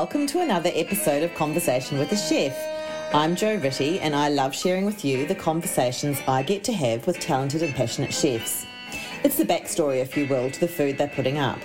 Welcome to another episode of Conversation with a Chef. I'm Jo Ritty, and I love sharing with you the conversations I get to have with talented and passionate chefs. It's the backstory, if you will, to the food they're putting up.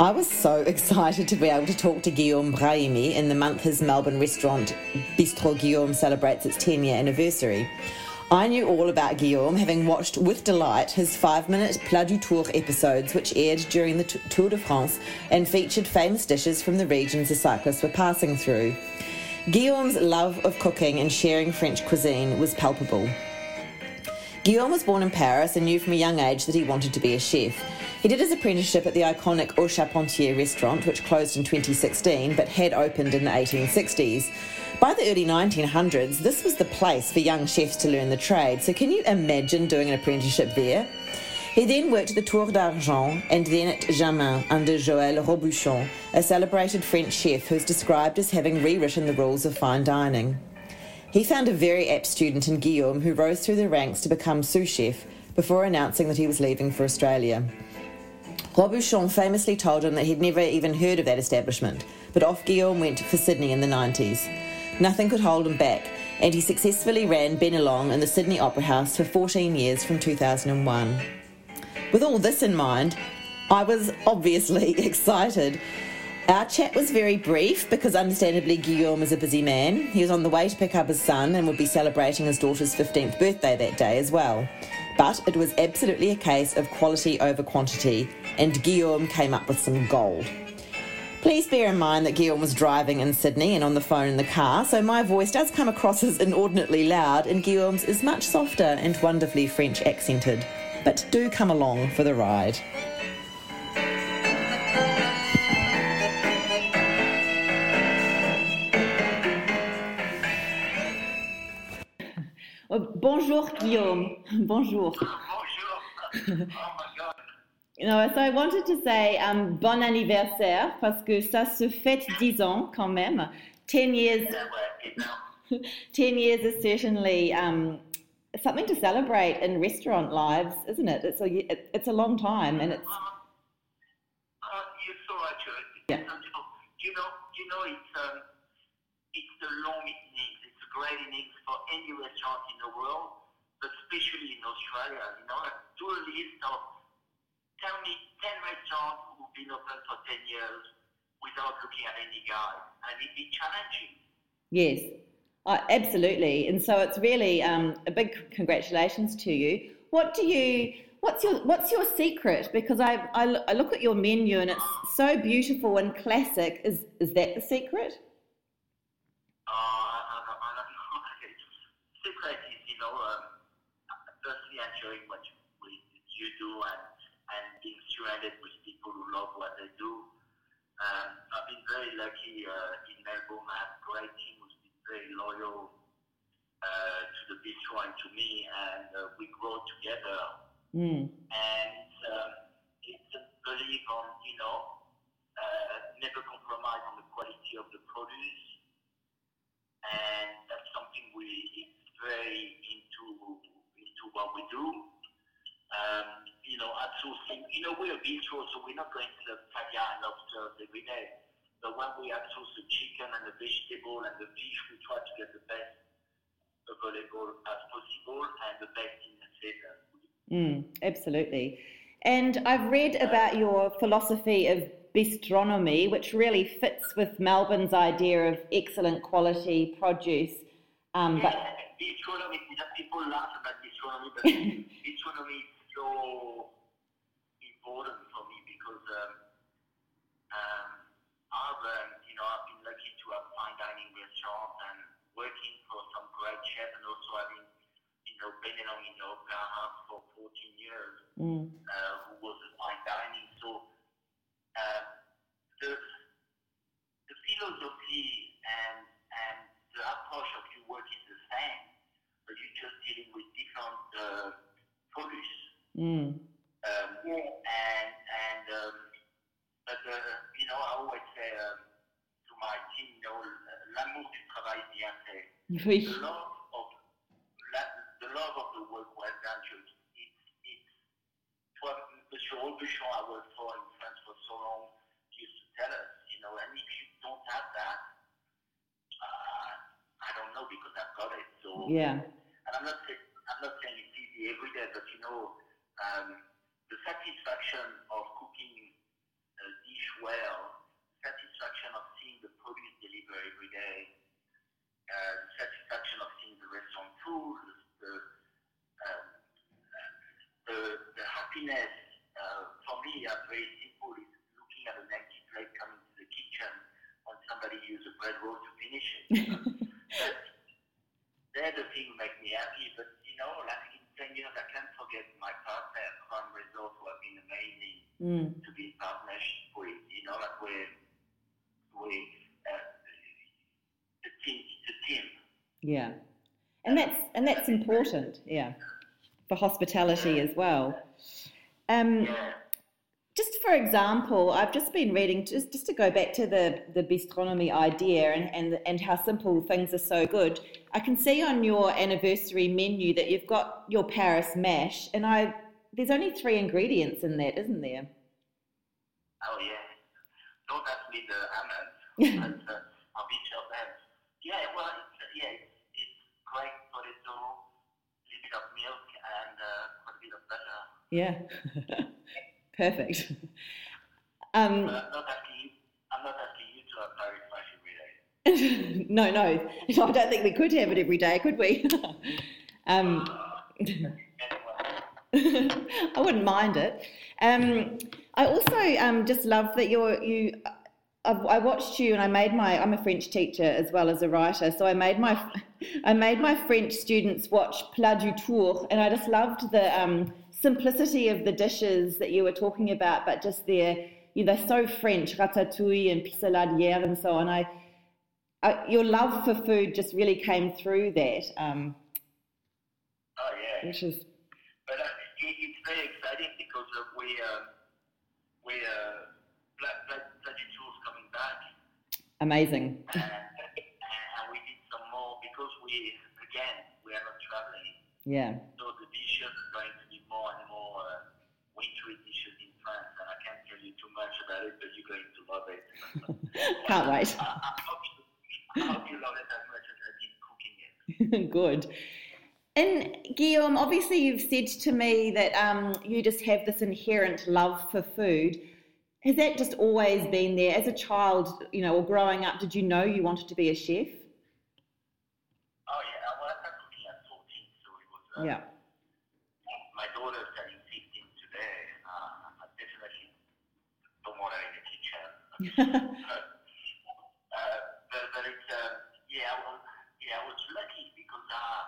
I was so excited to be able to talk to Guillaume Brahimi in the month his Melbourne restaurant Bistro Guillaume celebrates its 10 year anniversary. I knew all about Guillaume, having watched with delight his five minute Plat du Tour episodes, which aired during the Tour de France and featured famous dishes from the regions the cyclists were passing through. Guillaume's love of cooking and sharing French cuisine was palpable. Guillaume was born in Paris and knew from a young age that he wanted to be a chef. He did his apprenticeship at the iconic Au Charpentier restaurant, which closed in 2016 but had opened in the 1860s. By the early 1900s, this was the place for young chefs to learn the trade, so can you imagine doing an apprenticeship there? He then worked at the Tour d'Argent and then at Jamin under Joël Robuchon, a celebrated French chef who's described as having rewritten the rules of fine dining. He found a very apt student in Guillaume who rose through the ranks to become sous chef before announcing that he was leaving for Australia. Robuchon famously told him that he'd never even heard of that establishment, but off Guillaume went for Sydney in the 90s. Nothing could hold him back, and he successfully ran Bennelong in the Sydney Opera House for 14 years from 2001. With all this in mind, I was obviously excited. Our chat was very brief because, understandably, Guillaume is a busy man. He was on the way to pick up his son and would be celebrating his daughter's 15th birthday that day as well. But it was absolutely a case of quality over quantity, and Guillaume came up with some gold. Please bear in mind that Guillaume was driving in Sydney and on the phone in the car, so my voice does come across as inordinately loud, and Guillaume's is much softer and wonderfully French accented. But do come along for the ride. bonjour, Guillaume. Bonjour. Bonjour. My God. You know, so I wanted to say um, bon anniversaire parce que ça se fête 10 ans quand même. 10 years, 10 years is certainly um, something to celebrate in restaurant lives, isn't it? It's a, it's a long time and it's. Uh, uh, you're so right, yeah. You know, you know, it's, um, it's a long innings. It's a great innings for any restaurant in the world, but especially in Australia. You know, do a list of tell me 10 restaurants who've been open for 10 years without looking at any guide, and it'd be challenging. Yes. Uh, absolutely, and so it's really um, a big congratulations to you. What do you? What's your What's your secret? Because I, I, I look at your menu and it's so beautiful and classic. Is is that the secret? Surrounded with people who love what they do. Um, I've been very lucky uh, in Melbourne. I have a great team who's been very loyal uh, to the bistro and to me, and uh, we grow together. Mm. And um, it's a belief on, you know, uh, never compromise on the quality of the produce. And that's something we it's very into into what we do. Um, you know, outsourcing. You know, we're a so we're not going to the caviar and lobster every day. But when we outsource the chicken and the vegetable and the fish, we try to get the best available as possible and the best in the season. Mm, absolutely. And I've read about your philosophy of bistronomy, which really fits with Melbourne's idea of excellent quality produce. Um, yeah, but bistronomy, people laugh about bistronomy, but bistronomy so important for me because um, um, I've um, you know I've been lucky to have fine dining restaurants and working for some great chefs and also having you know Bennelong in the opera house for 14 years mm. uh, who was a fine dining so uh, the the philosophy and and the approach of your work is the same but you're just dealing with different uh, produce Mm. Um, and and um, but uh, you know, I always say um, to my team, you know, l'amour du travail bien fait. Oui. The love of the love of the work well done. It's it's what Monsieur Robuchon I worked for in France for so long used to tell us, you know, and if you don't have that, uh, I don't know because I've got it. So Yeah. and I'm not saying I'm not saying it's easy every day, but you know, um, the satisfaction of cooking a dish well, satisfaction of seeing the produce deliver every day, uh, the satisfaction of seeing the restaurant food, the um, the, the happiness uh, for me are very simple. Is looking at an empty plate coming to the kitchen when somebody uses a bread roll to finish it. But they're the things make me happy. But you know, like ten years, I can't forget my partner, Crown Resort, who have been amazing Mm. to be partnership with. You know, like we're we uh, the team, the team. Yeah. And that's and that's important, yeah. For hospitality as well. Um, Yeah. Just for example, I've just been reading just, just to go back to the, the bistronomy idea and, and and how simple things are so good. I can see on your anniversary menu that you've got your Paris mash and I there's only three ingredients in that, isn't there? Oh yeah. Don't ask me the almonds, but uh, I'll beat your them. Yeah, well, it's, uh, yeah, it's, it's great potato, a little bit of milk, and uh, quite a bit of butter. Yeah. Perfect. Um, I'm not asking you. I'm not asking you to have every day. no, no, I don't think we could have it every day, could we? um, I wouldn't mind it. Um, I also um, just love that you're you. I, I watched you, and I made my. I'm a French teacher as well as a writer, so I made my. I made my French students watch Plat du Tour, and I just loved the um, simplicity of the dishes that you were talking about, but just their. You know, they're so French, ratatouille and pissaladière and so on. I, I, your love for food just really came through that, um, oh yeah. which is But uh, it, it's very exciting because uh, we uh, we uh, Black Black Tour's coming back. amazing. and, and we did some more because we again we are not traveling, Yeah. so the dishes are going more and more uh, wintry dishes in France, and I can't tell you too much about it, but you're going to love it. Can't wait. I, I, hope you, I hope you love it as much as I did cooking it. Good. And Guillaume, obviously you've said to me that um, you just have this inherent love for food. Has that just always been there? As a child, you know, or growing up, did you know you wanted to be a chef? Oh yeah, well I started cooking at 14, so it was. Uh, Yeah. My daughter's turning 15 today. Uh, I definitely don't want her in the kitchen. uh, but, but it's uh, yeah, I yeah, I was lucky because uh,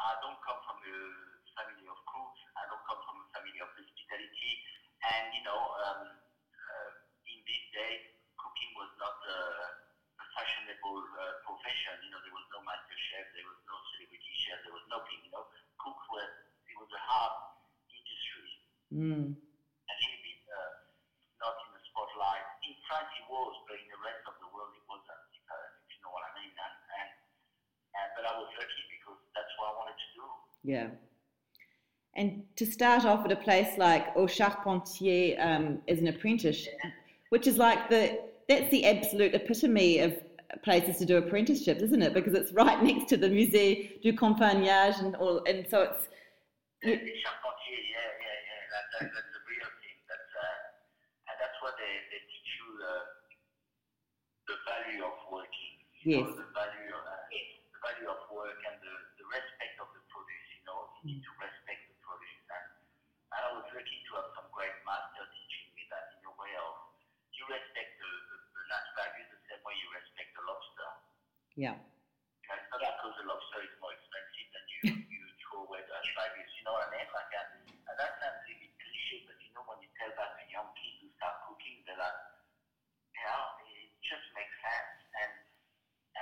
I don't come from a family of cooks. I don't come from a family of hospitality, and you know, um, uh, in these days, cooking was not uh, a fashionable uh, profession. You know, there was no master chef, there was no celebrity chef, there was nothing. You know, cooks were it was a hard industry Mm. a little bit uh, not in the spotlight. In France it was, but in the rest of the world it wasn't, uh, if you know what I mean. And, and, and, but I was lucky because that's what I wanted to do. Yeah. And to start off at a place like Au Charpentier um, as an apprentice, which is like the that's the absolute epitome of places to do apprenticeships, isn't it? Because it's right next to the Musée du Compagnonnage and all, and so it's Yeah. The Charpentier, yeah, yeah, yeah. That, that, that's the real thing. That's, uh, and that's what they, they teach you the, the value of working. You Yes. know, the value of, uh, the value of work and the, the respect of the produce. You know, you need to respect the produce. And, and I was lucky to have some great masters teaching me that in a way of you respect the, the, the nut value the same way you respect the lobster. Yeah, You know, it's not because the lobster is more expensive than you, you throw away the asparagus. You know what I mean? Like that. And that sounds a bit cliche, but you know when you tell that to young kids who start cooking, they're like, yeah, it just makes sense. And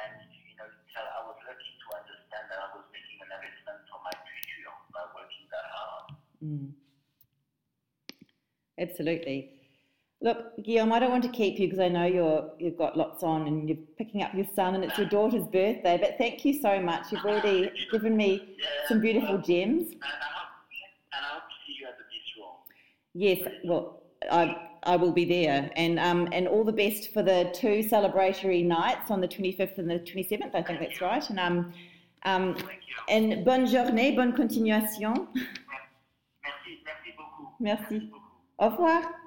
and you know, it's, uh, I was lucky to understand that I was making an investment for my future by working that hard. mm. absolutely. Look, Guillaume, I don't want to keep you because I know you're you've got lots on and you're picking up your son and it's your daughter's birthday. But thank you so much. You've already given me some beautiful gems. And I hope, and I hope to see you at the bistro. Yes, well, I I will be there. And um, and all the best for the two celebratory nights on the 25th and the 27th. I think that's right. And um, um, and bonne journée, bonne continuation. Merci, merci beaucoup. Merci. Au revoir.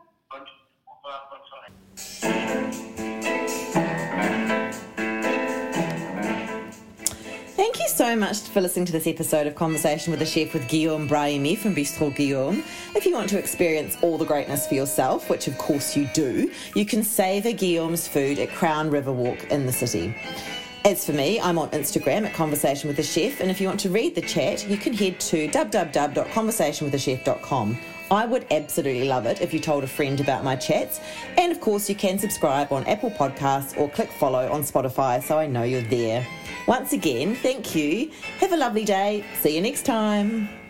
Thank you so much for listening to this episode of Conversation with a Chef with Guillaume Brahimi from Bistro Guillaume. If you want to experience all the greatness for yourself, which of course you do, you can savour Guillaume's food at Crown River Walk in the city. As for me, I'm on Instagram at Conversation with the Chef, and if you want to read the chat, you can head to www.conversationwithachef.com. I would absolutely love it if you told a friend about my chats, and of course, you can subscribe on Apple Podcasts or click follow on Spotify so I know you're there. Once again, thank you. Have a lovely day. See you next time.